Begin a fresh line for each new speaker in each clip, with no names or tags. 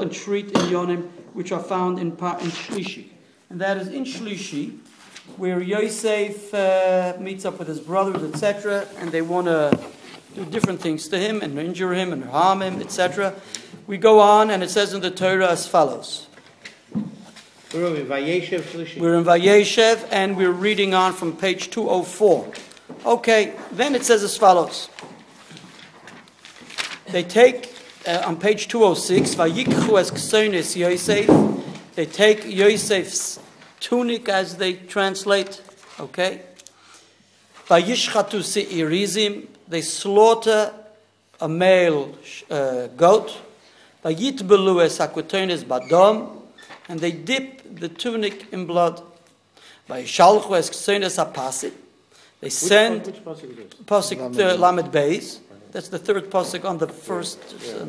and treat in Yonim, which are found in, pa- in Shlishi. And that is in Shlishi, where Yosef uh, meets up with his brothers, etc., and they want to do different things to him and injure him and harm him, etc. We go on, and it says in the Torah as follows.
We're in Vayeshev
We're in Vayeshev, and we're reading on from page 204. Okay, then it says as follows. They take, uh, on page 206, Vayikchu es ksonis Yosef, they take Yosef's tunic as they translate, okay? Vayishchatu se'irizim, they slaughter a male uh, goat. Vayitbelu es akwatonis badom, and they dip the tunic in blood. Vayishalchu es ksonis apasit, they send
Which pasuk is
uh, Lamed Beis. That's the third pasuk on the first,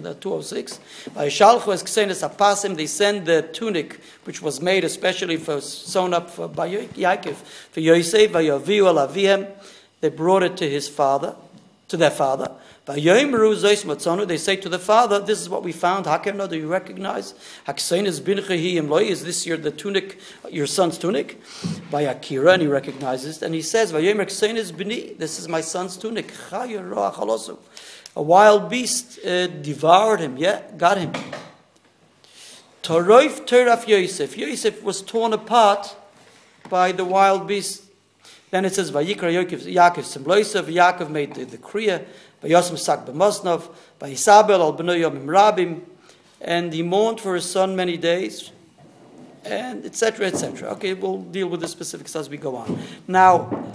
uh, 206. By Shalchu es Ksenes Apasim, they send the tunic, which was made especially for sewn up for, by Yaakov, for Yosef, by Yaviu al They brought it to his father, to their father. They say to the father, This is what we found. Hakemna, do you recognize? Haksenes binchehi imloi, is this your the tunic, your son's tunic? By Akira, and he recognizes it. And he says, bini, this is my son's tunic. A wild beast uh, devoured him, yeah, got him. Toroif Teraf Yosef. Yosef was torn apart by the wild beast. Then it says, Yaakov made the, the Kriya, Vayosem Sak B'Mosnov, Vayisabel al Benoyom Rabim, and he mourned for his son many days, and etc., etc. Okay, we'll deal with the specifics as we go on. Now,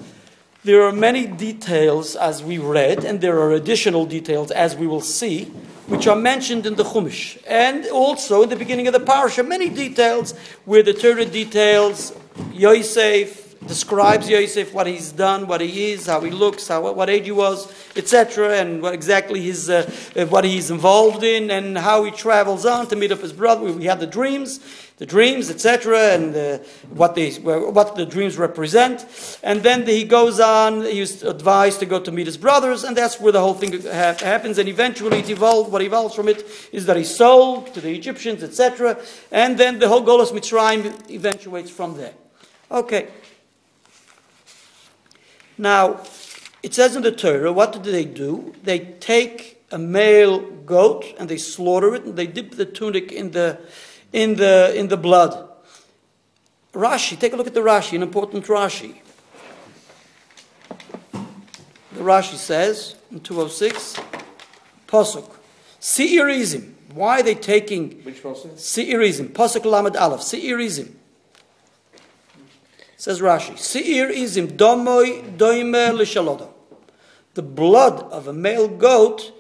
there are many details as we read, and there are additional details as we will see, which are mentioned in the Chumash. And also in the beginning of the parasha, many details where the Torah details Yosef, describes Yosef, what he's done, what he is, how he looks, how, what age he was, etc., and what exactly his, uh, uh, what he's involved in, and how he travels on to meet up his brother. We have the dreams, the dreams, etc., and uh, what they, what the dreams represent. And then he goes on. He's advised to go to meet his brothers, and that's where the whole thing ha- happens. And eventually, it evolved. What evolves from it is that he's sold to the Egyptians, etc., and then the whole Golos Mitzrayim eventuates from there. Okay. Now, it says in the Torah, what do they do? They take a male goat and they slaughter it and they dip the tunic in the, in the, in the blood. Rashi, take a look at the Rashi, an important Rashi. The Rashi says in 206, Posuk, Seirizim. Why are they taking
Which pasuk?
Seirizim? Posuk Lamed Aleph, Seirizim. Says Rashi, Seir izim domoi doime l'shalodo. The blood of a male goat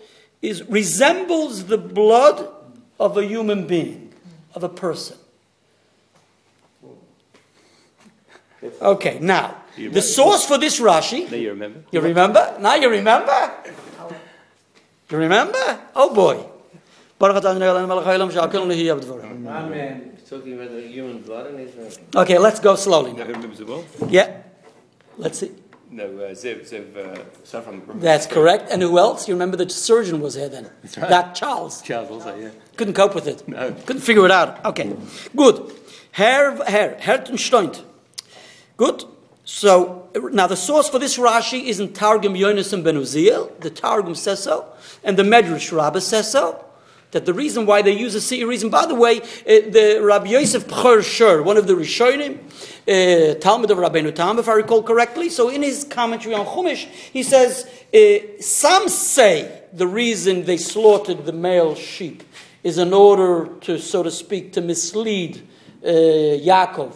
is resembles the blood of a human being, of a person. Okay, now the source for this Rashi.
Now you remember?
You remember? Now you remember? You remember? Oh boy. Baruch atah Adonai Eloheinu melech haolam she'akol nehi avdvarim.
Amen. He's talking about the human blood and his.
Okay, let's go slowly now.
who remembers it well?
Yeah. Let's see.
No, uh, Zev, Zev, uh, Safran. remembers
That's
it.
correct. And who else? You remember the surgeon was here then?
That's right.
That Charles.
Charles also, yeah.
Couldn't cope with it.
No.
Couldn't figure it out. Okay. Good. Herr, Herr, Hertenstein. Good. So, now the source for this Rashi is in Targum Yonis and Ben Uziel. The Targum says so. And the Medrash Rabbah says so. That the reason why they use a sea reason, by the way, uh, the Rabbi Yosef Bchor one of the Rishonim, uh, Talmud of Rabbeinu Tam, if I recall correctly. So in his commentary on Chumash, he says, uh, some say the reason they slaughtered the male sheep is in order to, so to speak, to mislead uh, Yaakov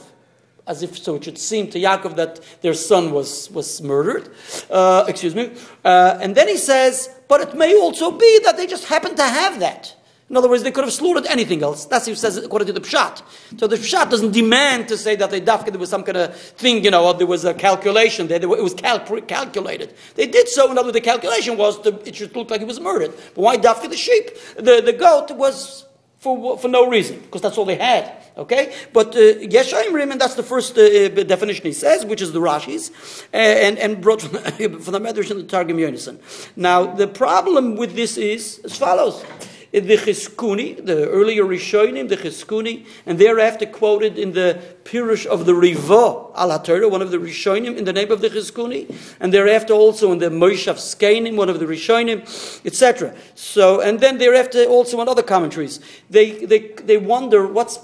as if so it should seem to Yaakov that their son was, was murdered. Uh, excuse me. Uh, and then he says, but it may also be that they just happen to have that. In other words, they could have slaughtered anything else. That's what he says according to the Pshat. So the Pshat doesn't demand to say that they dafka, there was some kind of thing, you know, or there was a calculation there. It was cal- calculated. They did so, in other words, the calculation was to, it should look like he was murdered. But why dafka the sheep? The, the goat was for, for no reason, because that's all they had. Okay? But Yesh Imrim, and that's the first uh, uh, definition he says, which is the Rashi's, uh, and, and brought from, from the Medrash and the Targum Yonison. Now, the problem with this is as follows. The Chizkuni, the earlier Rishonim, the Chizkuni, and thereafter quoted in the Pirush of the Riva al one of the Rishonim, in the name of the Chizkuni, and thereafter also in the Moshav Zekeinim, one of the Rishonim, etc. So, and then thereafter also in other commentaries. They, they, they wonder what's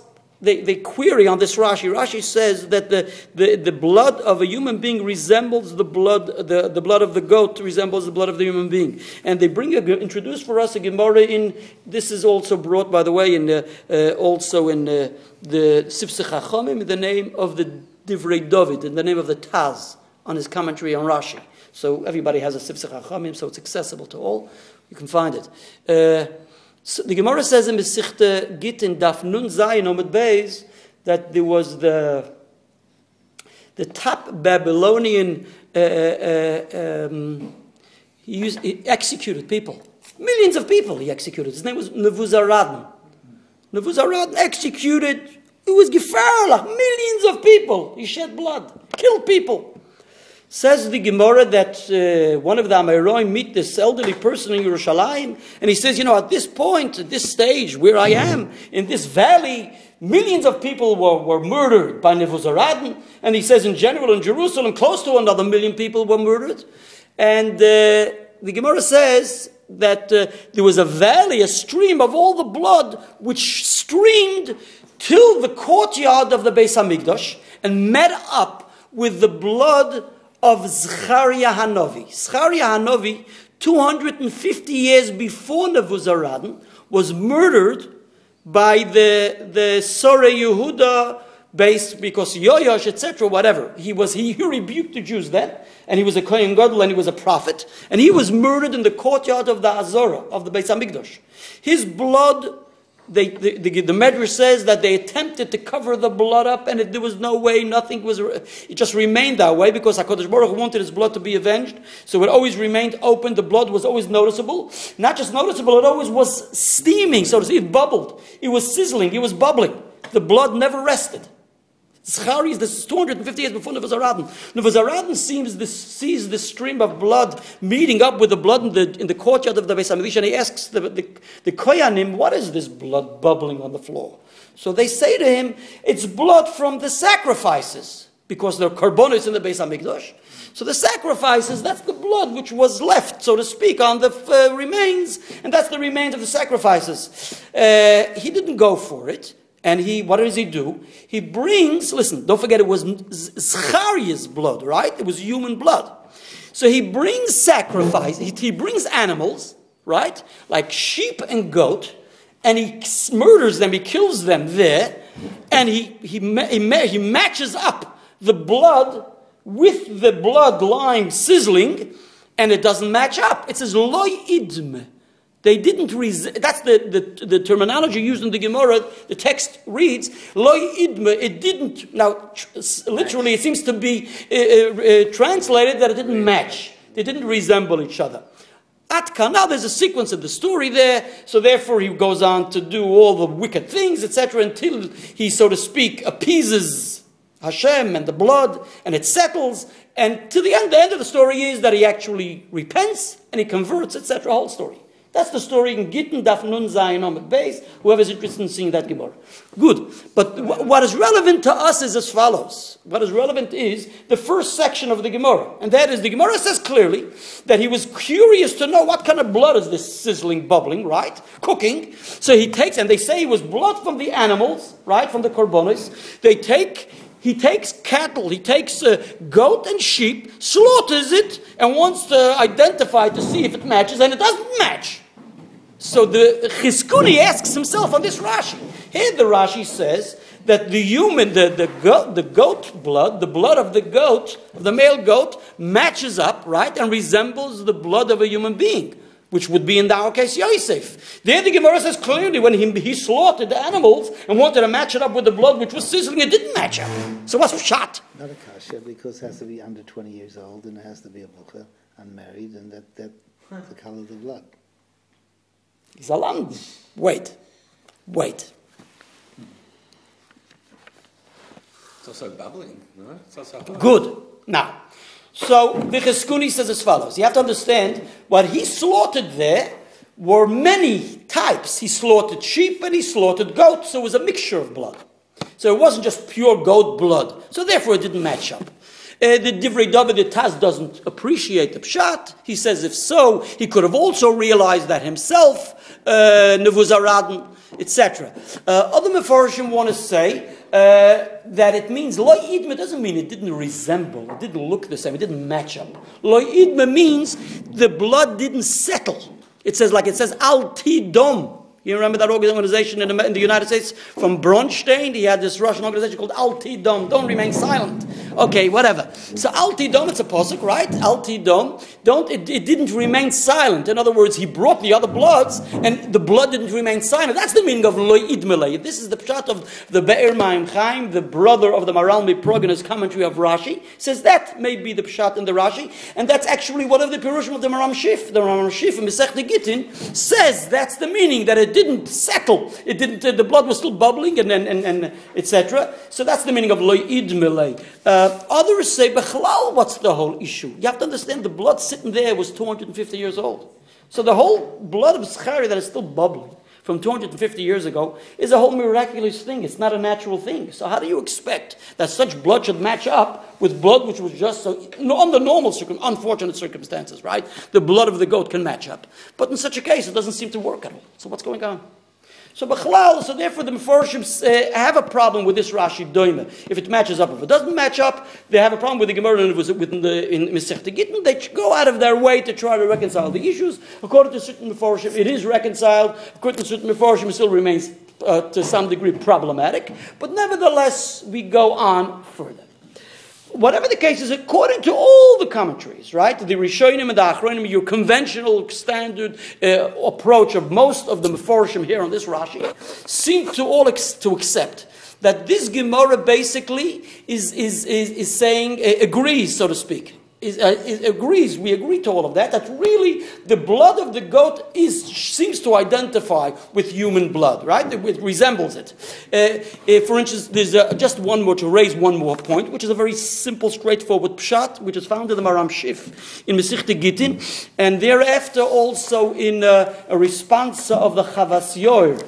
they, they query on this Rashi. Rashi says that the, the, the blood of a human being resembles the blood, the, the blood of the goat resembles the blood of the human being. And they bring a, introduce for us a Gemara in, this is also brought, by the way, in uh, uh, also in uh, the Sifsei Chachamim, in the name of the Divrei David, in the name of the Taz, on his commentary on Rashi. So everybody has a Sifsei Chachamim, so it's accessible to all. You can find it. Uh, so the Gemara says in Mesichte Gittin Daf Nun Zayin Omid Beis that there was the the top Babylonian uh, uh, um, he, used, he executed people, millions of people he executed. His name was Nebuzaradan. Nebuzaradan executed. It was Gefarlach, millions of people. He shed blood, killed people. Says the Gemara that uh, one of the Amoraim meet this elderly person in Yerushalayim, and he says, you know, at this point, at this stage where I am, in this valley, millions of people were, were murdered by Nebuzaradan, and he says in general in Jerusalem, close to another million people were murdered. And uh, the Gemara says that uh, there was a valley, a stream of all the blood which streamed till the courtyard of the Beis Hamikdash and met up with the blood of Zechariah Hanovi. Zechariah Hanovi, 250 years before Nebuzaradan, was murdered by the, the Sore Yehuda based because Yoyash, etc., whatever. He was he, he rebuked the Jews then, and he was a Kohen Gadol and he was a prophet, and he was murdered in the courtyard of the Azora, of the Beis Hamikdash. His blood they, the, the, the Medrash says that they attempted to cover the blood up, and it, there was no way, nothing was, it just remained that way because HaKadosh Baruch wanted his blood to be avenged. So it always remained open, the blood was always noticeable. Not just noticeable, it always was steaming, so to speak, it bubbled. It was sizzling, it was bubbling. The blood never rested. Zacharias, this is 250 years before Nebuzaradan. Nebuzaradan sees this, sees this stream of blood meeting up with the blood in the, in the courtyard of the Beis Hamikdash, and he asks the, the, the Koyanim, what is this blood bubbling on the floor? So they say to him, it's blood from the sacrifices, because there are korbanos in the Beis Hamikdash. So the sacrifices, that's the blood which was left, so to speak, on the uh, remains, and that's the remains of the sacrifices. Uh, he didn't go for it. And he, what does he do? He brings, listen, don't forget it was Zachariah's blood, right? It was human blood. So he brings sacrifice, he, he brings animals, right? Like sheep and goat, and he murders them, he kills them there, and he, he, he, he matches up the blood with the blood lying sizzling, and it doesn't match up. It says, loy idm. They didn't resist. That's the, the, the, terminology used in the Gemara. The text reads, Loi idme. It didn't. Now, literally, it seems to be uh, uh, uh, translated that it didn't match. They didn't resemble each other. Atka. Now, there's a sequence of the story there. So, therefore, he goes on to do all the wicked things, etc., until he, so to speak, appeases Hashem and the blood, and it settles. And to the end, the end of the story is that he actually repents and he converts, etc. Whole story. That's the story in Gittin Daf Nun Zayin Omid Beis. Whoever's interested in seeing that Gemara. Good. But what is relevant to us is as follows. What is relevant is the first section of the Gemara. And that is the Gemara says clearly that he was curious to know what kind of blood is this sizzling, bubbling, right? Cooking. So he takes, and they say it was blood from the animals, right? From the korbanos. They take he takes cattle, he takes a goat and sheep, slaughters it, and wants to identify to see if it matches, and it doesn't match. So the Chizkuni asks himself on this Rashi. Here the Rashi says that the human, the, the, goat, the goat blood, the blood of the goat, of the male goat, matches up, right, and resembles the blood of a human being, which would be in our case Yosef. There the Gemara says clearly when he, he slaughtered the animals and wanted to match it up with the blood which was sizzling, it didn't match up. So what's shot?
Not a kasha because it has to be under 20 years old and it has to be a bukha, unmarried, and that, that the color of the blood.
Zalam. Wait. Wait.
It's also bubbling, no? It's also
Good. Now, so the Chizkuni says as follows. You have to understand what he slaughtered there were many types. He slaughtered sheep and he slaughtered goats, so it was a mixture of blood. So it wasn't just pure goat blood. So therefore it didn't match up. Uh, the Divrei David, Taz doesn't appreciate the pshat. He says if so, he could have also realized that himself, uh, Nevuzaradan, etc. Uh, other Mefarshim want to say uh, that it means Lo Idma doesn't mean it didn't resemble, it didn't look the same, it didn't match up. Lo Idma means the blood didn't settle. It says like it says Al Tidom. You remember that organization in the, in the United States from Bronstein? He had this Russian organization called Alti Dom. Don't remain silent. Okay, whatever. So Alti Dom, it's a posuk, right? Alti Dom. Don't. It, it, didn't remain silent. In other words, he brought the other bloods, and the blood didn't remain silent. That's the meaning of Loy Idmele. This is the pshat of the Be'er Ma'im Chaim, the brother of the Maharal Miprog in his commentary of Rashi. Says that may be the pshat in the Rashi, and that's actually one of the pirushim of the Maharam Shif. The Maharam Shif in Mesech Gittin says that's the meaning that it didn't settle. It didn't. Uh, the blood was still bubbling, and and, and, and etc. So that's the meaning of loy idmele. Uh, others say. What's the whole issue? You have to understand the blood sitting there was 250 years old. So the whole blood of Schari that is still bubbling from 250 years ago is a whole miraculous thing. It's not a natural thing. So how do you expect that such blood should match up with blood which was just so under normal unfortunate circumstances, right? The blood of the goat can match up, but in such a case, it doesn't seem to work at all. So what's going on? So Bechlal, so therefore the Meforshim uh, have a problem with this Rashi Doime. If it matches up, if it doesn't match up, they have a problem with the Gemara and within the in Gittin. They go out of their way to try to reconcile the issues. According to certain Meforshim, it is reconciled. According to certain Meforshim, it still remains uh, to some degree problematic. But nevertheless, we go on further whatever the case is, according to all the commentaries, right, the Rishonim and the Achronim, your conventional standard uh, approach of most of the Meforshim here on this Rashi, seem to all ex- to accept that this Gemara basically is, is, is, is saying, uh, agrees, so to speak, is, uh, is, agrees, we agree to all of that, that really the blood of the goat is, seems to identify with human blood, right? It, resembles it. Uh, uh, for instance, there's uh, just one more, to raise one more point, which is a very simple, straightforward pshat, which is found in the Maharam Shif in Mesichte Gittin, and thereafter also in uh, a response of the Chavas Yor,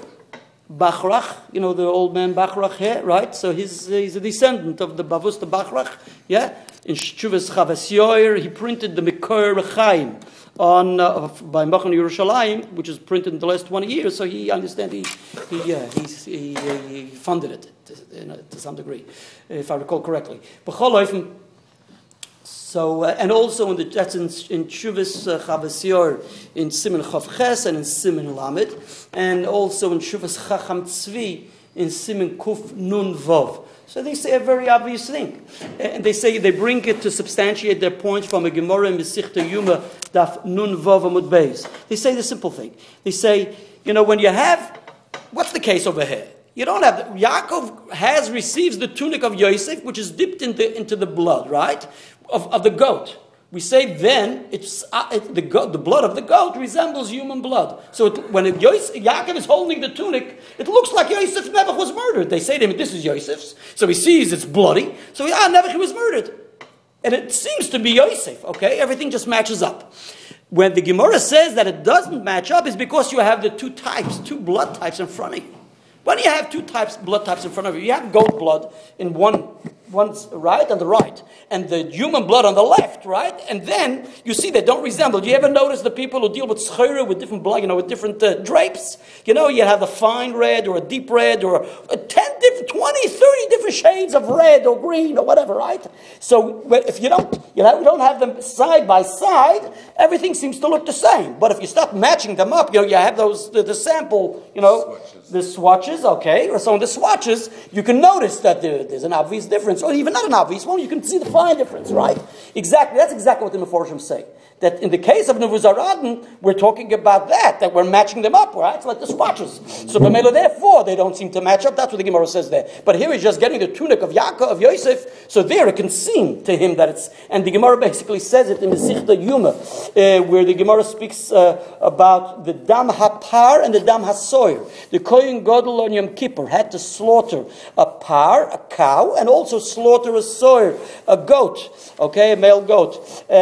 Bachrach, you know the old man Bachrach here, right? So he's, he's a descendant of the Bavus, the Bachrach, yeah? In Shuvas Chavas he printed the Mikor Chaim on uh, by Machon Yerushalayim, which is printed in the last 20 years. So he understand he he, uh, he, he, funded it to, to, some degree, if I recall correctly. So uh, and also in the that's in, in Shuvas uh, Chavas Yoir in Simon Chav Ches and in Simon Lamed, and also in Shuvas Chacham Tzvi in Simon Kuf Nun Vov. So they say a very obvious thing. Eh, and they say they bring it to substantiate their point from a Gemara in Mesichta Yuma Daf Nun Vav Amud Beis. They say the simple thing. They say, you know, when you have, what's the case over here? You don't have, Yaakov has, receives the tunic of Yosef, which is dipped into, into the blood, right? Of, of the goat. We say then it's uh, it, the, goat, the blood of the goat resembles human blood. So it, when it, Yosef, Yaakov is holding the tunic, it looks like Yosef Nebuch was murdered. They say to him, "This is Yosef's." So he sees it's bloody. So he, ah, Nebuch was murdered, and it seems to be Yosef. Okay, everything just matches up. When the Gemara says that it doesn't match up, is because you have the two types, two blood types in front of you. When you have two types, blood types in front of you, you have goat blood in one one's right and the right, and the human blood on the left, right? And then you see they don't resemble. Do you ever notice the people who deal with schera with different blood, you know, with different uh, drapes? You know, you have a fine red or a deep red or a 10 different, 20, 30 different shades of red or green or whatever, right? So if you don't, you, know, you don't have them side by side, everything seems to look the same. But if you start matching them up, you know, you have those, the, the sample, you know, swatches. the swatches, okay? Or some of the swatches, you can notice that there, there's an obvious difference difference, or even not an obvious one, you can see the fine difference, right? Exactly, that's exactly what the Meforshim say. That in the case of Nevuzaradin, we're talking about that, that we're matching them up, right? It's like the swatches. So Bamela, therefore, they don't seem to match up. That's what the Gemara says there. But here he's just getting the tunic of Yaakov, of Yosef, so there it can seem to him that it's, and the Gemara basically says it in the Sichta Yuma, uh, where the Gemara speaks uh, about the Dam HaPar and the Dam HaSoyer. The Kohen Gadol on Yom Kippur had to slaughter a par, a cow, and also slaughter a soyer, a goat, okay, a male goat. Uh,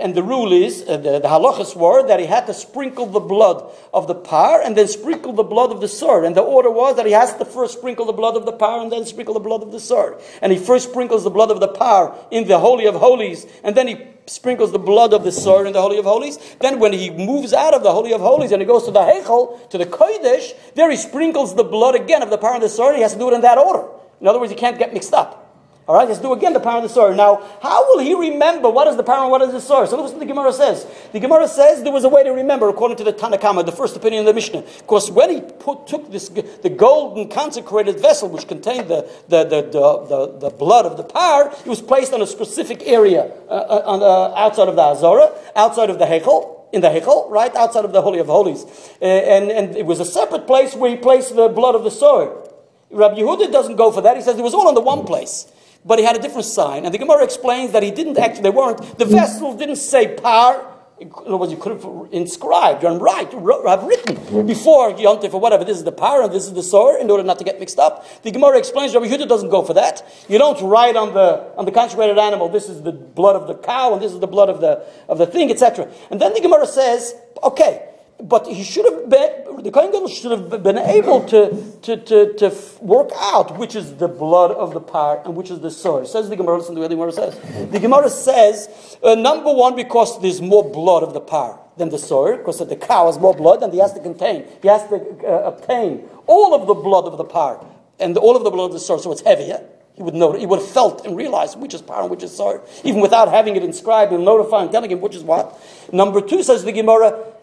and the rule is, uh, the, the halachas were that he had to sprinkle the blood of the par and then sprinkle the blood of the soyer. And the order was that he has to first sprinkle the blood of the par and then sprinkle the blood of the soyer. And he first sprinkles the blood of the par in the Holy of Holies, and then he sprinkles the blood of the soyer in the Holy of Holies. Then when he moves out of the Holy of Holies and he goes to the Heichel, to the Kodesh, there he sprinkles the blood again of the par and the soyer. He has to do it in that order. In other words, he can't get mixed up. All right, let's do again the par of the soyer. Now, how will he remember what is the par and what is the soyer? So listen what the Gemara says. The Gemara says there was a way to remember according to the Tanna Kamma, the first opinion of the Mishnah. Because when he put, took this, the golden consecrated vessel which contained the, the, the, the, the, the blood of the par, it was placed on a specific area uh, uh on, uh, outside of the Azora, outside of the Hechel, in the Hechel, right outside of the Holy of Holies. Uh, and, and it was a separate place where he placed the blood of the soyer. Rabbi Yehuda doesn't go for that. He says it was all in the one place but he had a different sign. And the Gemara explains that he didn't actually, they weren't, the vessel didn't say par. In other words, you could have inscribed and write, have written before Yontif or whatever. This is the par and this is the soyer in order not to get mixed up. The Gemara explains Rabbi Yehuda doesn't go for that. You don't write on the on the consecrated animal. This is the blood of the cow and this is the blood of the of the thing, etc. And then the Gemara says, okay, but he should have been, the Kohen Gadol should have been able to, to, to, to work out which is the blood of the par and which is the soyer. Says the Gemara, listen to what the Gemara says. The Gemara says, uh, number one, because there's more blood of the par than the soyer, because the cow has more blood and he has to contain, he has to uh, obtain all of the blood of the par and all of the blood of the soyer, so it's heavier. He would know, he would have felt and realized which is par and which is soyer, even without having it inscribed and notifying, telling him which is what. Number two, says the Gemara,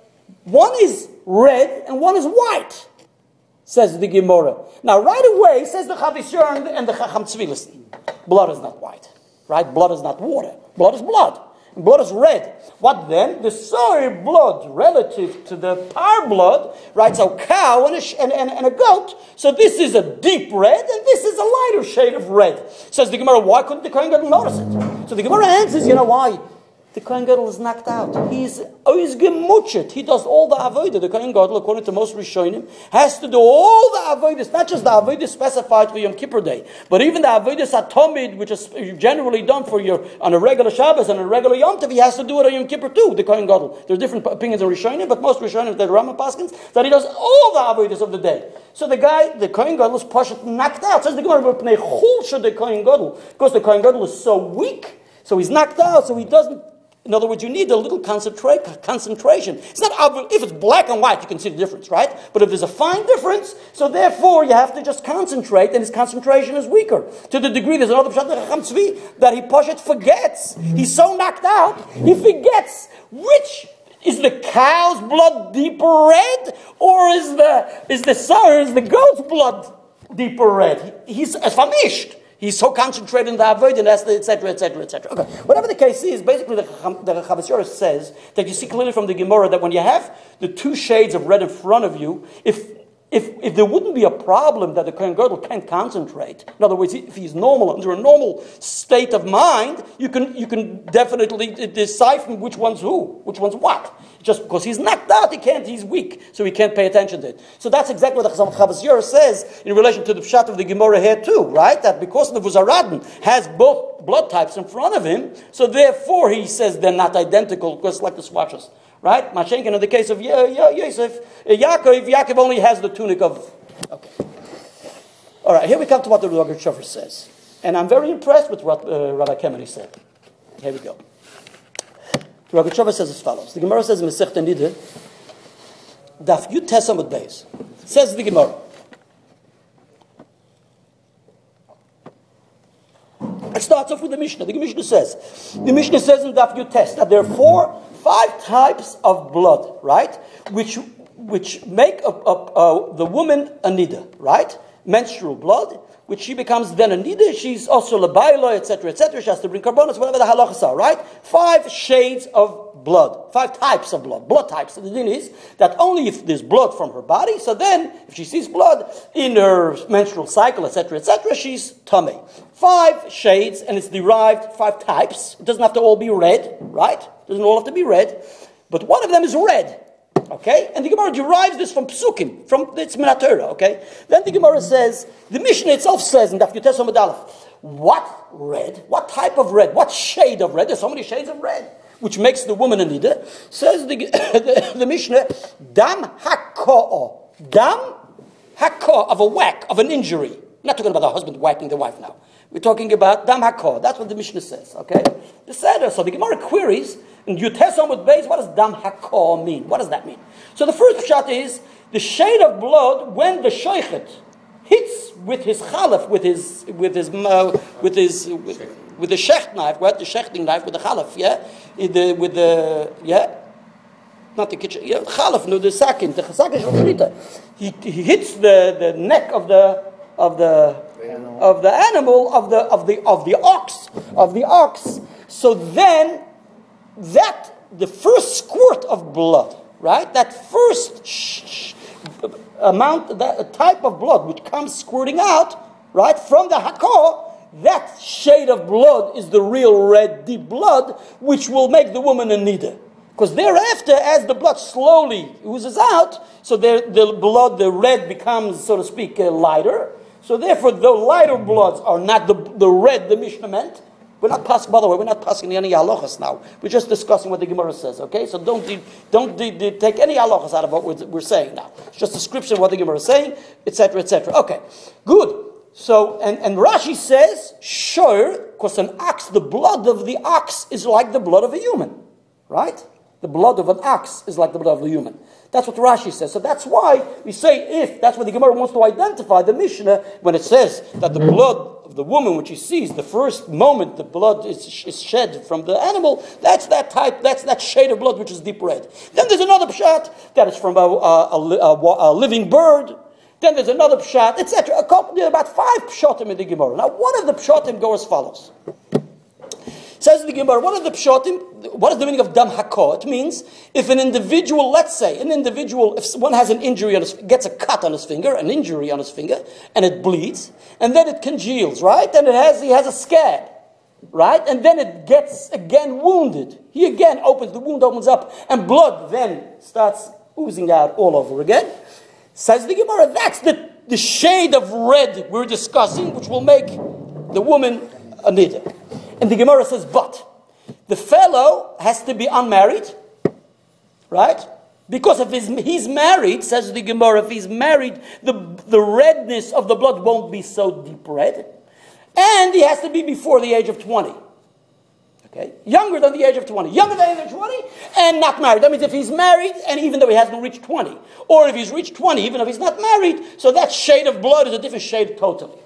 one is red and one is white, says the Gemara. Now, right away, says the Chavisher and the Chacham Tzvi, listen, blood is not white, right? Blood is not water. Blood is blood. Blood is red. What then? The soy blood relative to the par blood, right? So cow and a, and, and, and a goat. So this is a deep red and this is a lighter shade of red. Says the Gemara, why couldn't the Kohen notice it? So the Gemara answers, you know why? The Kohen Gadol is knocked out. He's always gemuchet. He does all the avodah. The Kohen Gadol, according to most Rishonim, has to do all the avodas, not just the avodah specified for Yom Kippur Day, but even the avodah satomid, which is generally done for your on a regular Shabbos and a regular Yom Tov. He has to do it on Yom Kippur too. The Kohen Gadol. There are different opinions in Rishonim, but most Rishonim, the Rama Paskins, that he does all the avodas of the day. So the guy, the Kohen Gadol, is pashat knocked out. Says the Gemara, the Kohen Gadol, because the Kohen Gadol is so weak. So he's knocked out, so he doesn't in other words, you need a little concentra- concentration. It's not obvious. If it's black and white, you can see the difference, right? But if there's a fine difference, so therefore you have to just concentrate, and his concentration is weaker. To the degree there's another Pshat that he Poshet forgets. He's so knocked out, he forgets which is the cow's blood deeper red, or is the is the sire, is the goat's blood deeper red? He's famished. He's so concentrated in the avodah, etc., etc., etc. Okay, whatever the case is, basically the, Chavasyoris says that you see clearly from the Gemara that when you have the two shades of red in front of you, if if, if there wouldn't be a problem that the Kohen Gadol can't concentrate, in other words, if he's normal, under a normal state of mind, you can, you can definitely decipher which one's who, which one's what. Just because he's knocked out, he can't, he's weak, so he can't pay attention to it. So that's exactly what the Chavas says in relation to the pshat of the Gemara here too, right? That because the Vuzaradin has both blood types in front of him, so therefore he says they're not identical, because like the swatches. Right? Mashenkin, in the case of Yosef, uh, Yaakov, Yaakov only has the tunic of. Okay. All right, here we come to what the Rogatchover says. And I'm very impressed with what uh, Rabbi Kemeny said. Here we go. Rogatchover says as follows. The Gemara says in Masech Nideh, Daf Yud Tesamud Beis. Says the Gemara. It starts off with the Mishnah. The Mishnah says, the Mishnah says in Daf Yud Tes that there are four five types of blood, right? Which, which make a, a, uh, the woman a nida, right? Menstrual blood, which she becomes then a nida, she's also labaila, etc., etc. She has to bring korbanos, whatever the halachas are, right? Five shades of blood, five types of blood, blood types. So the thing is that only if there's blood from her body, so then if she sees blood in her menstrual cycle, etc., etc., she's tummy. Five shades, and it's derived five types. It doesn't have to all be red, right? It doesn't all have to be red, but one of them is red. Okay? And the Gemara derives this from Psukim, from its Minatora, okay? Then the Gemara says, the Mishnah itself says in Daf Yotes Aleph, What red? What type of red? What shade of red? There's so many shades of red, which makes the woman a nida. Says the, the, the Mishnah, dam hako'o. Dam hako'o, of a whack, of an injury. I'm not talking about the husband whacking the wife now. We're talking about dam hako'o. That's what the Mishnah says, okay? The Seder. So the Gemara queries, test on with base, what does dam hako'o mean? What does that mean? So the first shot is, the shade of blood when the sheikhet hits with his chalaf, with his with his uh, with his with, with the shecht knife, what the shechting knife with the chalaf, yeah, the, with the yeah, not the kitchen, yeah, chalaf, no, the sakin, the sakin. He, he hits the, the neck of the of the of the animal of the of the of the ox of the ox. So then that the first squirt of blood, right? That first. Amount, that type of blood which comes squirting out, right, from the hakor, that shade of blood is the real red deep blood, which will make the woman a nida. Because thereafter, as the blood slowly oozes out, so the, the blood, the red becomes, so to speak, uh, lighter. So therefore, the lighter bloods are not the, the red the Mishnah meant, we're not passing, by the way, we're not passing any halachas now. We're just discussing what the Gemara says, okay? So don't, de- don't de- de- take any halachas out of what we're, we're saying now. It's just a description of what the Gemara is saying, etc., etc. Okay, good. So, and, and Rashi says, sure, because an ox, the blood of the ox is like the blood of a human, right? The blood of an ox is like the blood of a human. That's what Rashi says. So that's why we say if, that's what the Gemara wants to identify the Mishnah when it says that the blood of the woman when she sees the first moment the blood is, is shed from the animal, that's that type, that's that shade of blood which is deep red. Then there's another pshat that is from a, a, a, a living bird. Then there's another pshat, etc. About five pshatim in the Gemara. Now, one of the pshatim go as follows. Says the Gemara, what are the pshatim? What is the meaning of dam hakor? It means if an individual, let's say, an individual, if one has an injury on his, gets a cut on his finger, an injury on his finger, and it bleeds, and then it congeals, right? And it has, he has a scab, right? And then it gets again wounded. He again opens, the wound opens up, and blood then starts oozing out all over again. Says the Gemara, that's the, the shade of red we're discussing, which will make the woman a niddah. And the Gemara says, but the fellow has to be unmarried, right? Because if he's, he's married, says the Gemara, if he's married, the, the redness of the blood won't be so deep red. And he has to be before the age of 20. Okay? Younger than the age of 20. Younger than the age of 20 and not married. That means if he's married and even though he hasn't reached 20. Or if he's reached 20, even if he's not married, so that shade of blood is a different shade totally.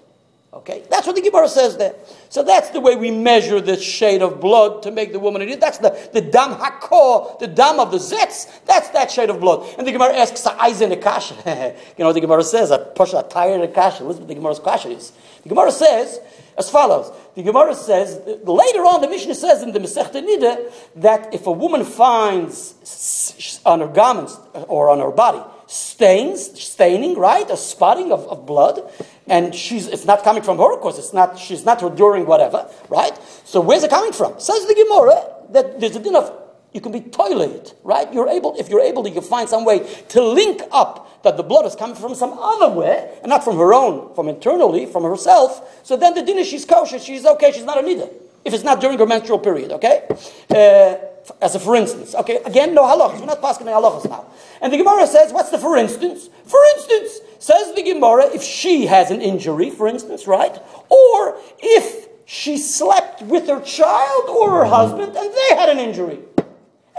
Okay, that's what the Gemara says there. So that's the way we measure the shade of blood to make the woman an That's the, the dam hakor, the dam of the zetz. That's that shade of blood. And the Gemara asks, "Aizen kasha." You know what the Gemara says? A push a tire a kasha. Listen what the Gemara's kasha is. The Gemara says as follows. The Gemara says later on. The Mishnah says in the Masechta Nida that if a woman finds on her garments uh, or on her body stains, staining, right, a spotting of, of blood and she's it's not coming from her, of course, it's not she's not enduring whatever, right? So where's it coming from? Says the Gemara that there's a din of you can be toilet, right? You're able, if you're able, to you can find some way to link up that the blood is coming from some other way, and not from her own, from internally, from herself. So then the din is she's kosher, she's okay, she's not a nida. If it's not during her menstrual period, okay? Uh, as a for instance, okay? Again, no halachas. We're not passing halachas now. And the Gemara says, what's the for instance? For instance, says the Gemara, if she has an injury, for instance, right? Or if she slept with her child or her husband and they had an injury.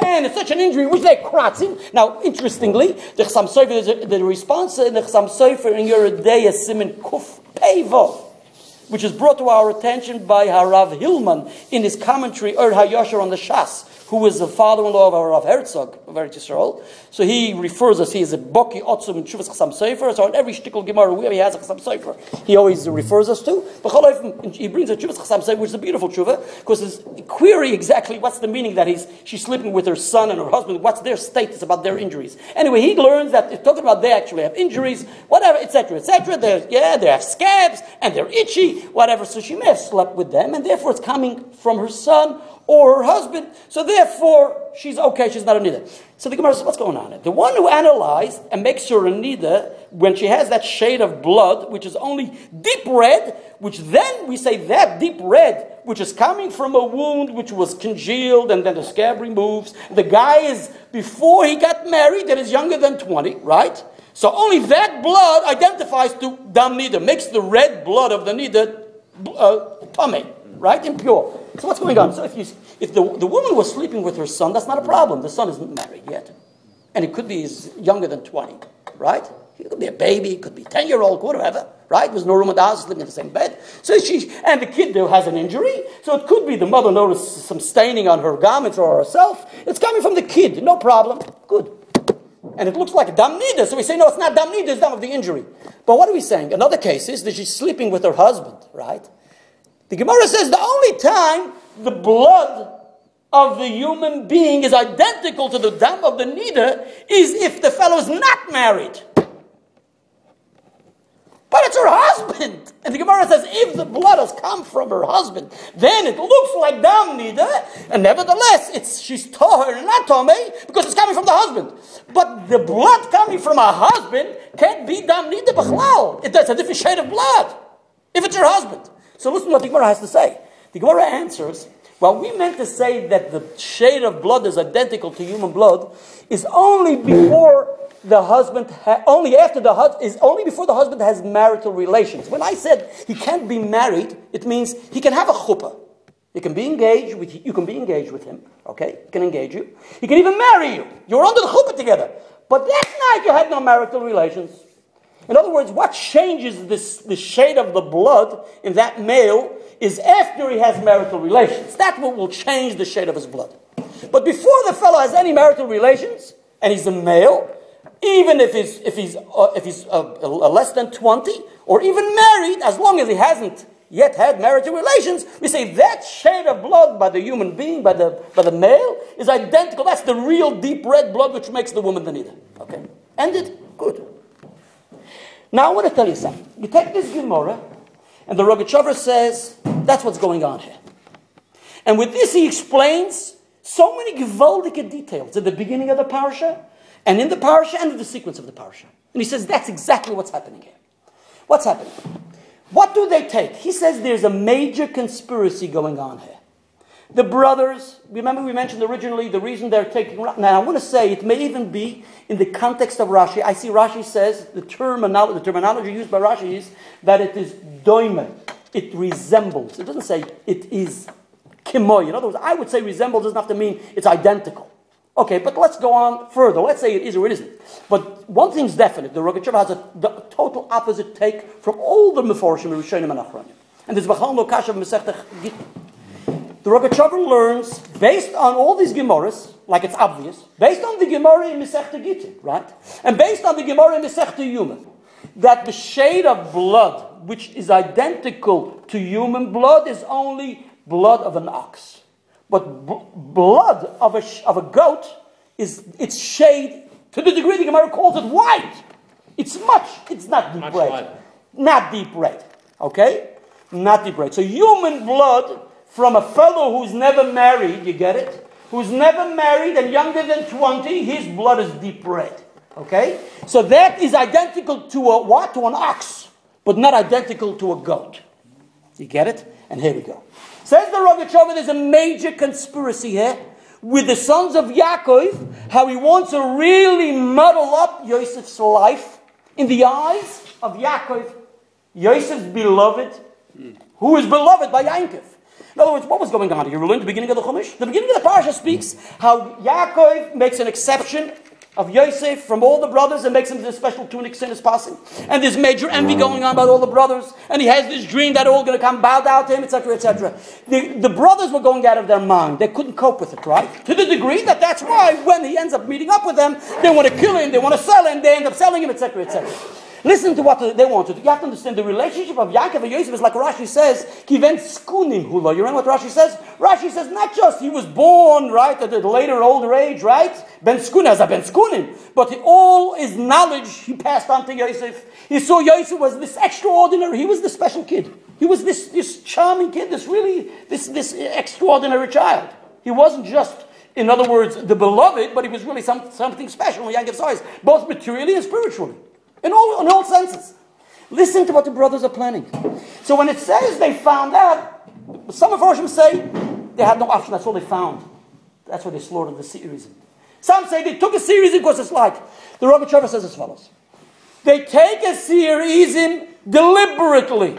And it's such an injury which they kratzim. Now, interestingly, the Chassam Sofer, the response in the Chassam Sofer in Yoreh De'ah Simin Kuf Pevo, which is brought to our attention by Harav Hillman in his commentary Ur HaYosher on the Shas, who is the father-in-law of Rav Herzog of Eretz Yisrael. So he refers us, he is a Boki Otzum Chuvas Chassam Sofer. So on every shtickle Gemara where he has a Chassam Sofer, he always refers us to. But he brings a Chuvas Chassam Sofer, which is a beautiful Chuva, because his query exactly what's the meaning that he's, she's sleeping with her son and her husband, what's their status about their injuries. Anyway, he learns that talking about they actually have injuries, whatever, etc., etc. Yeah, they have scabs and they're itchy, whatever. So she may have slept with them, and therefore it's coming from her son or her husband. So therefore, she's okay, she's not a nida. So the Gemara says, what's going on? The one who analyzed and makes her a nida when she has that shade of blood, which is only deep red, which then we say that deep red, which is coming from a wound which was congealed and then the scab removes. The guy is, before he got married, that is younger than 20, right? So only that blood identifies to dam nida, makes the red blood of the nida uh, tummy, right? Impure. So what's going on? So if, you, if the, the woman was sleeping with her son, that's not a problem. The son isn't married yet. And it could be he's younger than 20, right? He could be a baby, it could be 10 year old, whatever, right? There's no room in the house, sleeping in the same bed. So she, and the kid there has an injury. So it could be the mother noticed some staining on her garments or herself. It's coming from the kid, no problem. Good and it looks like dam nida. So we say, no, it's not dam nida, it's dam of the injury. But what are we saying? Another case is that she's sleeping with her husband, right? The Gemara says the only time the blood of the human being is identical to the dam of the nida is if the fellow is not married. But it's her husband. And the Gemara says, if the blood has come from her husband, then it looks like dam nida, and nevertheless, it's she's tahor and not tome because it's coming from the husband. But the blood coming from a husband can't be dam nida b'chlal. It's a different shade of blood if it's her husband. So listen to what the Gemara has to say. The Gemara answers, well, we meant to say that the shade of blood is identical to human blood is only before the husband ha- only after the husband is only before the husband has marital relations. When I said he can't be married, it means he can have a chuppah. He can be engaged with you can be engaged with him, okay? He can engage you. He can even marry you. You're under the chuppah together. But that night you had no marital relations. In other words, what changes this, the shade of the blood in that male is after he has marital relations. That's what will change the shade of his blood. But before the fellow has any marital relations, and he's a male, even if he's, if he's, uh, if he's uh, less than 20, or even married, as long as he hasn't yet had marital relations, we say that shade of blood by the human being, by the, by the male, is identical. That's the real deep red blood which makes the woman the needle. Okay? Ended? Now I want to tell you something. You take this Gemara, and the Rogachover says, that's what's going on here. And with this he explains so many gewaldige details at the beginning of the parasha, and in the parasha and in the sequence of the parasha. And he says that's exactly what's happening here. What's happening? What do they take? He says there's a major conspiracy going on here. The brothers, remember we mentioned originally the reason they're taking. Now I want to say it may even be in the context of Rashi. I see Rashi says the, terminology, the terminology used by Rashi is that it is doime. It resembles. It doesn't say it is kimoy. In other words, I would say resembles doesn't have to mean it's identical. Okay, but let's go on further. Let's say it is or it isn't. But one thing's definite: the Rogachev has a, the total opposite take from all the Meforshim, Rishonim, and Achronim. And there's Bachal Lokash of Masechta The Rogachev learns based on all these Gemaras, like it's obvious, based on the Gemara in Masechta Gittin, right, and based on the Gemara in Masechta Yuma, that the shade of blood which is identical to human blood is only blood of an ox. But b- blood of a, sh- of a goat is its shade to the degree the Gemara calls it white. It's much, it's not deep
Much
red.
lighter.
Not deep red. Okay? Not deep red. So human blood from a fellow who's never married, you get it? Who's never married and younger than 20, his blood is deep red. Okay? So that is identical to a what? To an ox, but not identical to a goat. You get it? And here we go. Says the Rogachover, there's a major conspiracy here with the sons of Yaakov, how he wants to really muddle up Yosef's life in the eyes of Yaakov, Yosef's beloved, who is beloved by Yaakov. In other words, what was going on here? You learned the beginning of the Chumash? The beginning of the parasha speaks how Yaakov makes an exception of Yosef from all the brothers and makes him the special tunic sin is passing. And there's major envy mm. going on by all the brothers. And he has this dream that all going to come bow down to him, etc., etc. The, the brothers were going out of their mind. They couldn't cope with it, right? To the degree that that's why when he ends up meeting up with them, they want to kill him, they want to sell him, they end up selling him, etc., etc. Listen to what they wanted. You have to understand the relationship of Yaakov and Yosef is like Rashi says, Kiven skunim hula. You remember what Rashi says? Rashi says not just he was born, right, at a later older age, right? Ben skunim as a Ben skunim. But all his knowledge he passed on to Yosef. He saw Yosef was this extraordinary, he was the special kid. He was this, this charming kid, this really, this, this extraordinary child. He wasn't just in other words, the beloved, but he was really some, something special in Yaakov's eyes, both materially and spiritually, in all, in all senses. Listen to what the brothers are planning. So when it says they found out, some of Roshim say they had no option, that's all they found. That's why they slaughtered the series. Some say they took a series because it's like, the Rogachover says as follows. They take a series deliberately,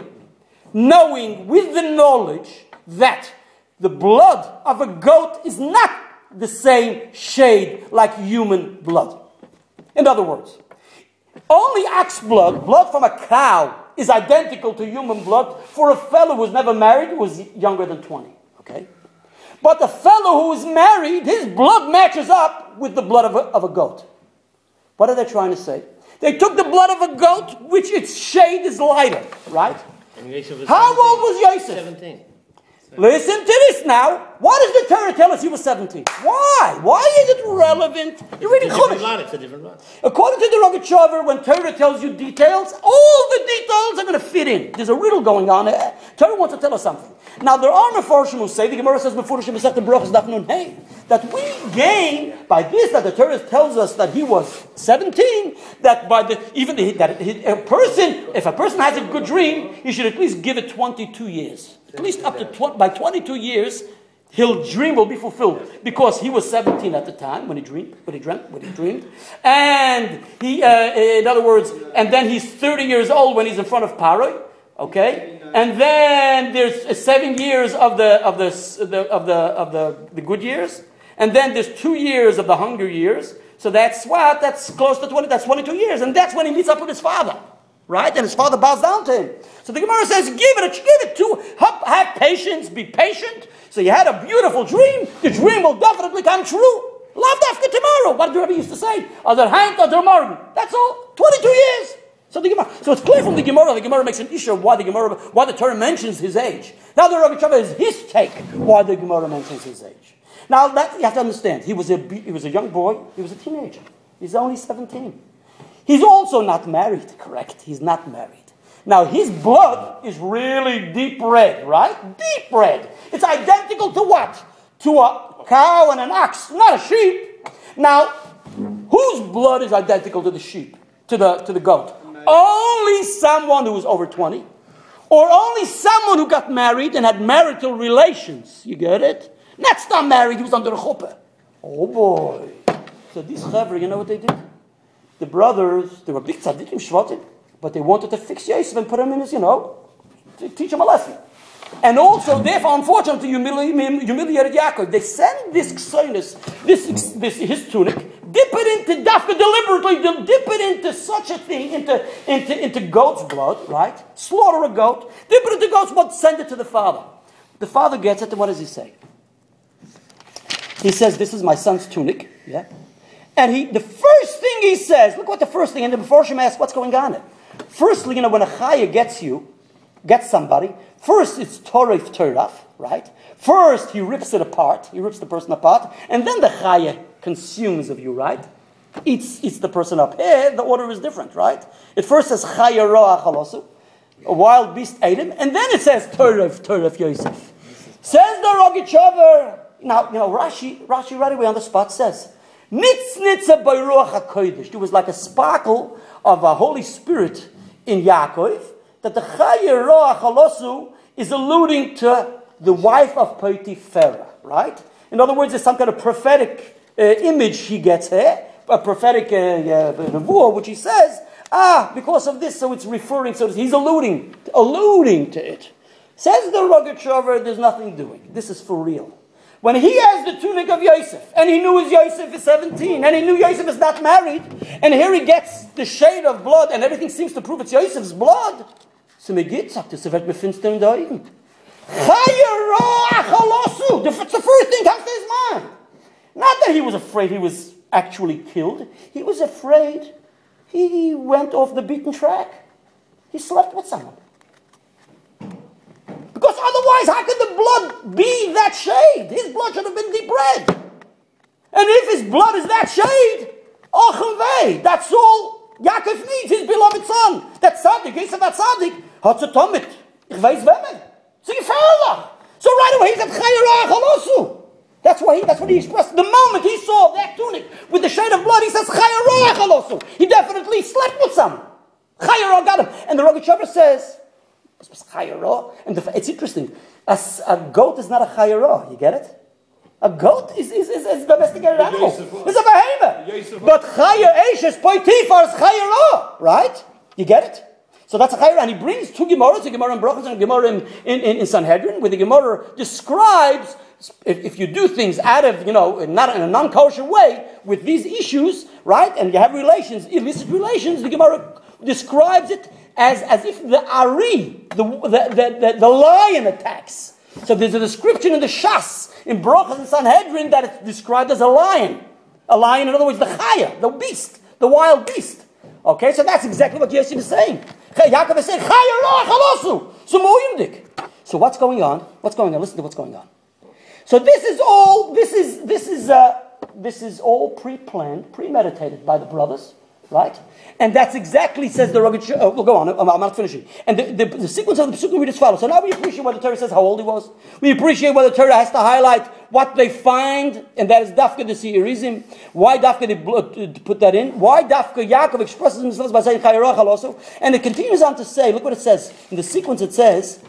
knowing with the knowledge that the blood of a goat is not the same shade like human blood. In other words, only ox blood, blood from a cow, is identical to human blood for a fellow who's never married, who is younger than 20. Okay? But the fellow who is married, his blood matches up with the blood of a, of a goat. What are they trying to say? They took the blood of a goat, which its shade is lighter, right? How 17. old was Yosef?
17.
Listen to this now. Why does the Torah tell us he was 17? Why? Why is it relevant? You're reading Chumash.
It's a different lot.
According to the Rogachover, when Torah tells you details, all the details are going to fit in. There's a riddle going on. There. Torah wants to tell us something. Now, there are Mefarshim who say, the Gemara says, Mefarshim is the Brachas Dafnun Hey, that we gain by this, that the Torah tells us that he was 17, that by the, even the, that a person, if a person has a good dream, he should at least give it 22 years. At least up to tw- by 22 years, his dream will be fulfilled because he was 17 at the time when he dreamed, when he dreamt, when he dreamed, and he, uh, in other words, and then he's 30 years old when he's in front of Paroi. Okay, and then there's seven years of the of the, of the of the the good years, and then there's two years of the hunger years. So that's what that's close to 20. That's 22 years, and that's when he meets up with his father right? And his father bows down to him. So the Gemara says, give it, give it to, have, have patience, be patient. So you had a beautiful dream. The dream will definitely come true. Love after tomorrow. What the Rebbe used to say? Other hand, other morgen. That's all. 22 years. So the Gemara. So it's clear from the Gemara. The Gemara makes an issue of why the Gemara, why the Torah mentions his age. Now the Rabbi Chava is his take why the Gemara mentions his age. Now that you have to understand. He was a he was a young boy. He was a teenager. He's only 17. He's also not married, correct? He's not married. Now, his blood is really deep red, right? Deep red. It's identical to what? To a cow and an ox, not a sheep. Now, whose blood is identical to the sheep, to the, to the goat? Only someone who was over 20, or only someone who got married and had marital relations. You get it? Not not married, he was under a chuppah. Oh boy. So these chavre, you know what they did? the brothers, they were big tzaddikim, shvatim, but they wanted to fix Yosef and put him in his, you know, to teach him a lesson. And also, therefore, unfortunately, humili- humiliated Yaakov. They send this ksonus, this, this, his tunic, dip it into dafka deliberately, dip it into such a thing, into, into, into goat's blood, right? Slaughter a goat, dip it into goat's blood, send it to the father. The father gets it, and what does he say? He says, This is my son's tunic, yeah? And he, the first thing he says, look what the first thing, and before Shem asks what's going on. Firstly, you know, when a chaya gets you, gets somebody, first it's torif toraf, right? First he rips it apart, he rips the person apart, and then the chaya consumes of you, right? Eats, eats the person up. Here, the order is different, right? It first says chaya roa chalosu, a wild beast ate him, and then it says torif toraf Yosef. Says the Rogachover. Now, you know, Rashi, Rashi right away on the spot says, Nitznitza by Ruach HaKodesh. There was like a sparkle of a Holy Spirit in Yaakov that the Chayir Ruach Halosu is alluding to the wife of Potiphera, right? In other words, there's some kind of prophetic uh, image he gets here, a prophetic uh, uh, which he says, ah, because of this, so it's referring, so he's alluding, alluding to it. Says the Rogachover, there's nothing doing. This is for real. When he has the tunic of Yosef, and he knew his Yosef is 17, and he knew Yosef is not married, and here he gets the shade of blood, and everything seems to prove it's Yosef's blood. So mir geht, sagt es, er finster in Augen. It's the first thing comes to his mind. Not that he was afraid he was actually killed. He was afraid he went off the beaten track. He slept with someone. Because otherwise, how could the blood be that shade? His blood should have been deep red. And if his blood is that shade, Ochenvei, that's all Yaakov needs, his beloved son. That tzaddik, he said that tzaddik, hat ze tomit. Ich weiß wemmen. Sie gefährlich. So right away he said, Chayarach halosu. That's why he, that's what he expressed. The moment he saw that tunic with the shade of blood, he says, Chayarach halosu. He definitely slept with someone. Chayarach got him. And the Rogatchover says, Chayarach. And the, it's interesting. A goat is not a chayarah. You get it? A goat is, is, is, is a domesticated animal. It's a behemoth. But chayar eshes poitifar is chayarah. Right? You get it? So that's a chayarah. And he brings two Gemaras, a Gemara in Brachos and a Gemara in, in, in, in Sanhedrin, where the Gemara describes if, if you do things out of, you know, not in a non-kosher way with these issues, right? And you have relations, illicit relations, the Gemara describes it as, as if the Ari, the, the, the, the, lion attacks. So there's a description in the Shas, in Brochus and Sanhedrin, that it's described as a lion. A lion, in other words, the Chaya, the beast, the wild beast. Okay, so that's exactly what Yosef is saying. Yaakov is saying. So what's going on? What's going on? Listen to what's going on. So this is all, this is, this is, uh, this is all pre-planned, premeditated by the brothers, right? And that's exactly, says the Rogat, uh, well, go on, I'm, I'm not finishing. And the, the, the sequence of the psukim we just follow. So now we appreciate why the Torah says how old he was. We appreciate why the Torah has to highlight what they find, and that is Dafka the Seirizim. Why Dafka they uh, put that in? Why Dafka Yaakov expresses himself by saying Chayrachal also? And it continues on to say, look what it says. In the sequence it says,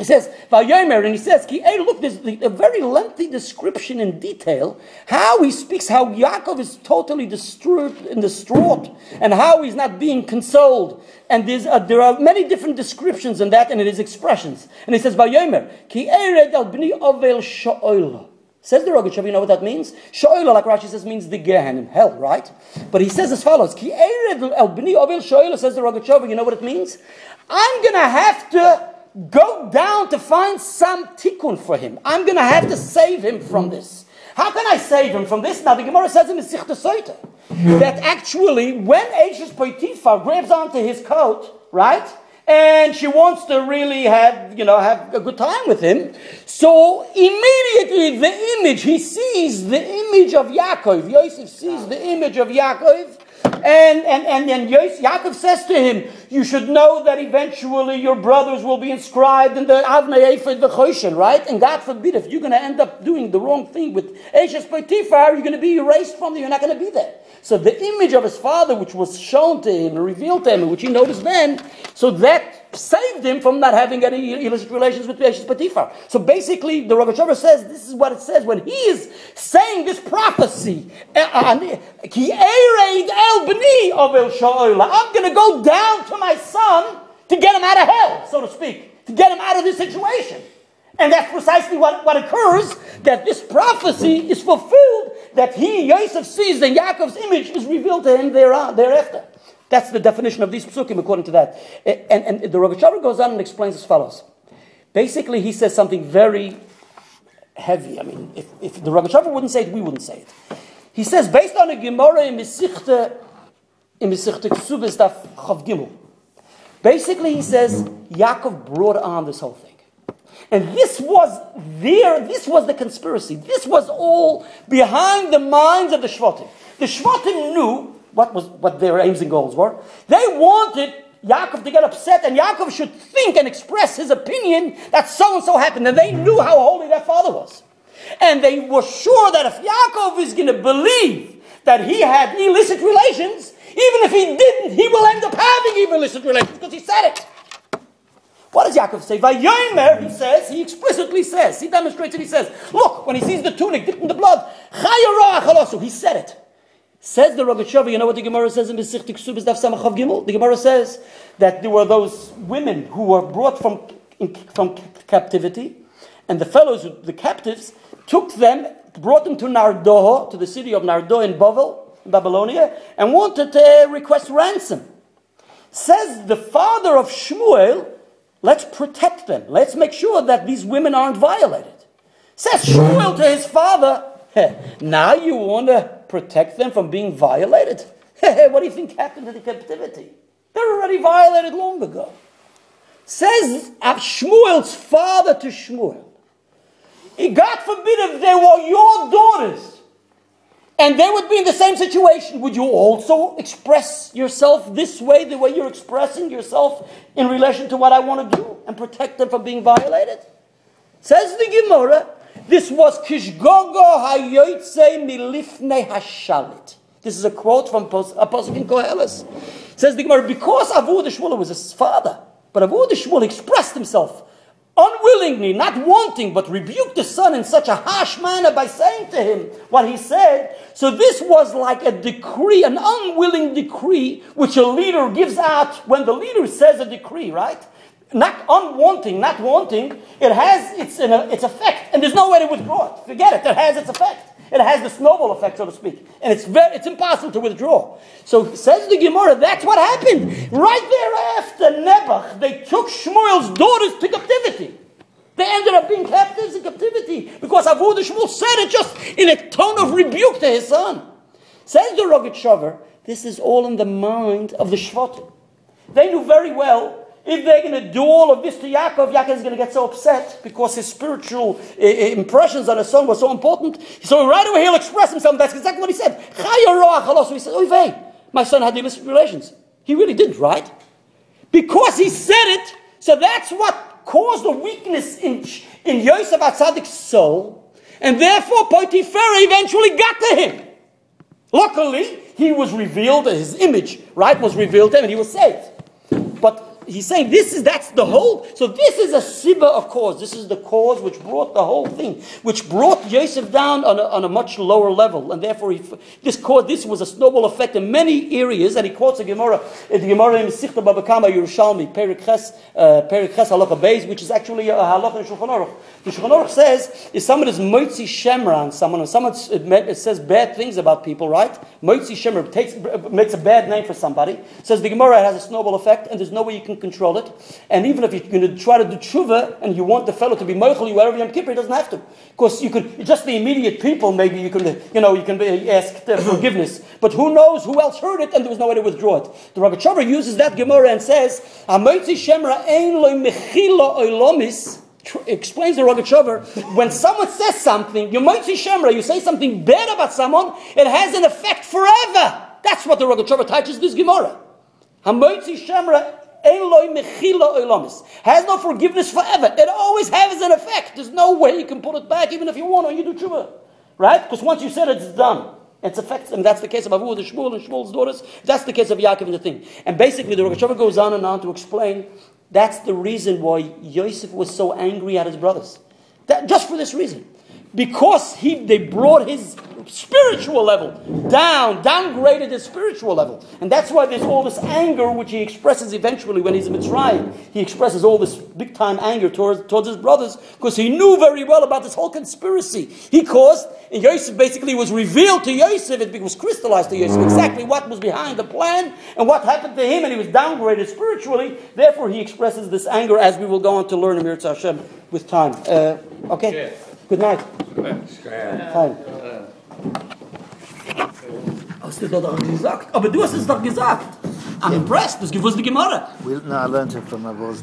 he says, Vayomer, and he says, Ki, hey, look, there's a very lengthy description in detail how he speaks, how Yaakov is totally distraught and distraught, and how he's not being consoled. And there's, uh, there are many different descriptions in that and in his expressions. And he says, Vayomer, Ki ered al bni ovel sho'oil. Says the Rogatchover, you know what that means? Sho'oila, like Rashi says, means the Gehenim, hell, right? But he says as follows, Ki ered bni ovel sho'oila, says the Rogatchover, you know what it means? I'm going to have to go down to find some tikkun for him. I'm going to have to save him from this. How can I save him from this? Now, the Gemara says in the Mesichta Soita that actually, when Ashes Potiphar grabs onto his coat, right, and she wants to really have, you know, have a good time with him, so immediately the image, he sees the image of Yaakov. Yosef sees the image of Yaakov. And, and, and, and Yaakov says to him, You should know that eventually your brothers will be inscribed in the Avnei Ephod V'choshen, right? And God forbid, if you're going to end up doing the wrong thing with Eshes Potiphar, you're going to be erased from there. You're not going to be there. So the image of his father, which was shown to him and revealed to him, which he noticed then, so that saved him from not having any illicit relations with Potiphar. So basically, the Rogatchover says, this is what it says when he is saying this prophecy. uh, sha'ola. I'm going to go down to my son to get him out of hell, so to speak, to get him out of this situation. And that's precisely what, what occurs, that this prophecy is fulfilled, that he, Yosef, sees and Yaakov's image is revealed to him thereafter. That's the definition of these psukim according to that. And, and the Rogatchover goes on and explains as follows. Basically, he says something very heavy. I mean, if, if the Rogatchover wouldn't say it, we wouldn't say it. He says, based on a Gemara in Mesichte, in Mesichte Ksubis Daf basically he says, Yaakov brought on this whole thing. And this was there, this was the conspiracy. This was all behind the minds of the Shvatim. The Shvatim knew what, was, what their aims and goals were. They wanted Yaakov to get upset, and Yaakov should think and express his opinion that so and so happened. And they knew how holy their father was. And they were sure that if Yaakov is going to believe that he had illicit relations, even if he didn't, he will end up having illicit relations because he said it. What does Yaakov say? Vayomer, he says, he explicitly says, he demonstrates it, he says, look, when he sees the tunic dipped in the blood, he said it. Says the Rogatchover, you know what the Gemara says in Mesichte Ksubis Daf Samachav Gimel? The Gemara says that there were those women who were brought from, from captivity, and the fellows, the captives, took them, brought them to Nardoho, to the city of Nardo in Bavel, Babylonia, and wanted to request ransom. Says the father of Shmuel, let's protect them. Let's make sure that these women aren't violated. Says Shmuel to his father, now you want to protect them from being violated? what do you think happened to the captivity? They're already violated long ago. Says Shmuel's father to Shmuel, God forbid if they were your daughters and they would be in the same situation, would you also express yourself this way, the way you're expressing yourself in relation to what I want to do and protect them from being violated? Says the Gemara, this was Kishgogo Hayoitse Milifne Hashalit. This is a quote from Apostle uh, in Koheles. Says the Gemara, because Avu the Shmuel was his father, but Avu the Shmuel expressed himself unwillingly, not wanting, but rebuked the son in such a harsh manner by saying to him what he said. So this was like a decree, an unwilling decree, which a leader gives out when the leader says a decree, right? Not unwanting, not wanting, it has its, uh, its effect, and there's no way to withdraw it. Forget it, it has its effect. It has the snowball effect, so to speak. And it's, very, it's impossible to withdraw. So says the Gemara, that's what happened. Right thereafter Nebuch, they took Shmuel's daughters to captivity. They ended up being captives in captivity because Avu the Shmuel said it just in a tone of rebuke to his son. Says the Rogat this is all in the mind of the Shvatim. They knew very well if they're going to do all of this to Yaakov, Yaakov is going to get so upset because his spiritual uh, impressions on his son were so important. So right away he'll express himself. That's exactly what he said. So he said, Oy my son had illicit relations. He really did, right? Because he said it, so that's what caused the weakness in, in Yosef Atzadik's soul, and therefore Potiphar eventually got to him. Luckily, he was revealed, his image, right, was revealed to him, and he was saved. But he's saying this is that's the whole. So this is a sibba of cause. This is the cause which brought the whole thing, which brought Yosef down on a, on a much lower level, and therefore he, this cause this was a snowball effect in many areas. And he quotes a Gemara, the Gemara in Mesichta Babakama Yerushalmi Perikhes uh, Perikhes Halacha Beis, which is actually a halacha in Shulchan Aruch. The Shulchan Aruch says if someone is moitzi shemra on someone, or someone it says bad things about people, right? Moitzi shemra takes makes a bad name for somebody. Says the Gemara has a snowball effect, and there's no way you can control it. And even if you're going to try to do tshuva and you want the fellow to be moichel you wherever Yom Kippur, he doesn't have to. Because you could, just the immediate people, maybe you can, you know, you can eh, ask forgiveness. But who knows who else heard it and there was no way to withdraw it. The Rogatchover uses that Gemara and says, Shemra ein loy mechila oilomis, explains the Rogatchover, when someone says something, you might see Shemra, you say something bad about someone, it has an effect forever. That's what the Rogatchover teaches this Gemara. Hamoitzi Shemra has no forgiveness forever. It always has an effect. There's no way you can put it back, even if you want or you do tshuva. Right? Because once you said it, it's done. It's affects, and that's the case of Avu, the Shmuel, and Shmuel's daughters. That's the case of Yaakov and the thing. And basically, the Rosh goes on and on to explain that's the reason why Yosef was so angry at his brothers. That, just for this reason. Because he, they brought his spiritual level, down, downgraded his spiritual level. And that's why there's all this anger which he expresses eventually when he's in Mitzrayim. He expresses all this big time anger towards, towards his brothers because he knew very well about this whole conspiracy. He caused, and Yosef basically was revealed to Yosef, it was crystallized to Yosef exactly what was behind the plan and what happened to him, and he was downgraded spiritually. Therefore, he expresses this anger as we will go on to learn in Mirza Hashem with time. Uh, okay? Good night. Fine. Hast du doch gesagt? Aber du hast es doch gesagt. I'm impressed. Das gewusst die.
Well, no, I learned it from my voice.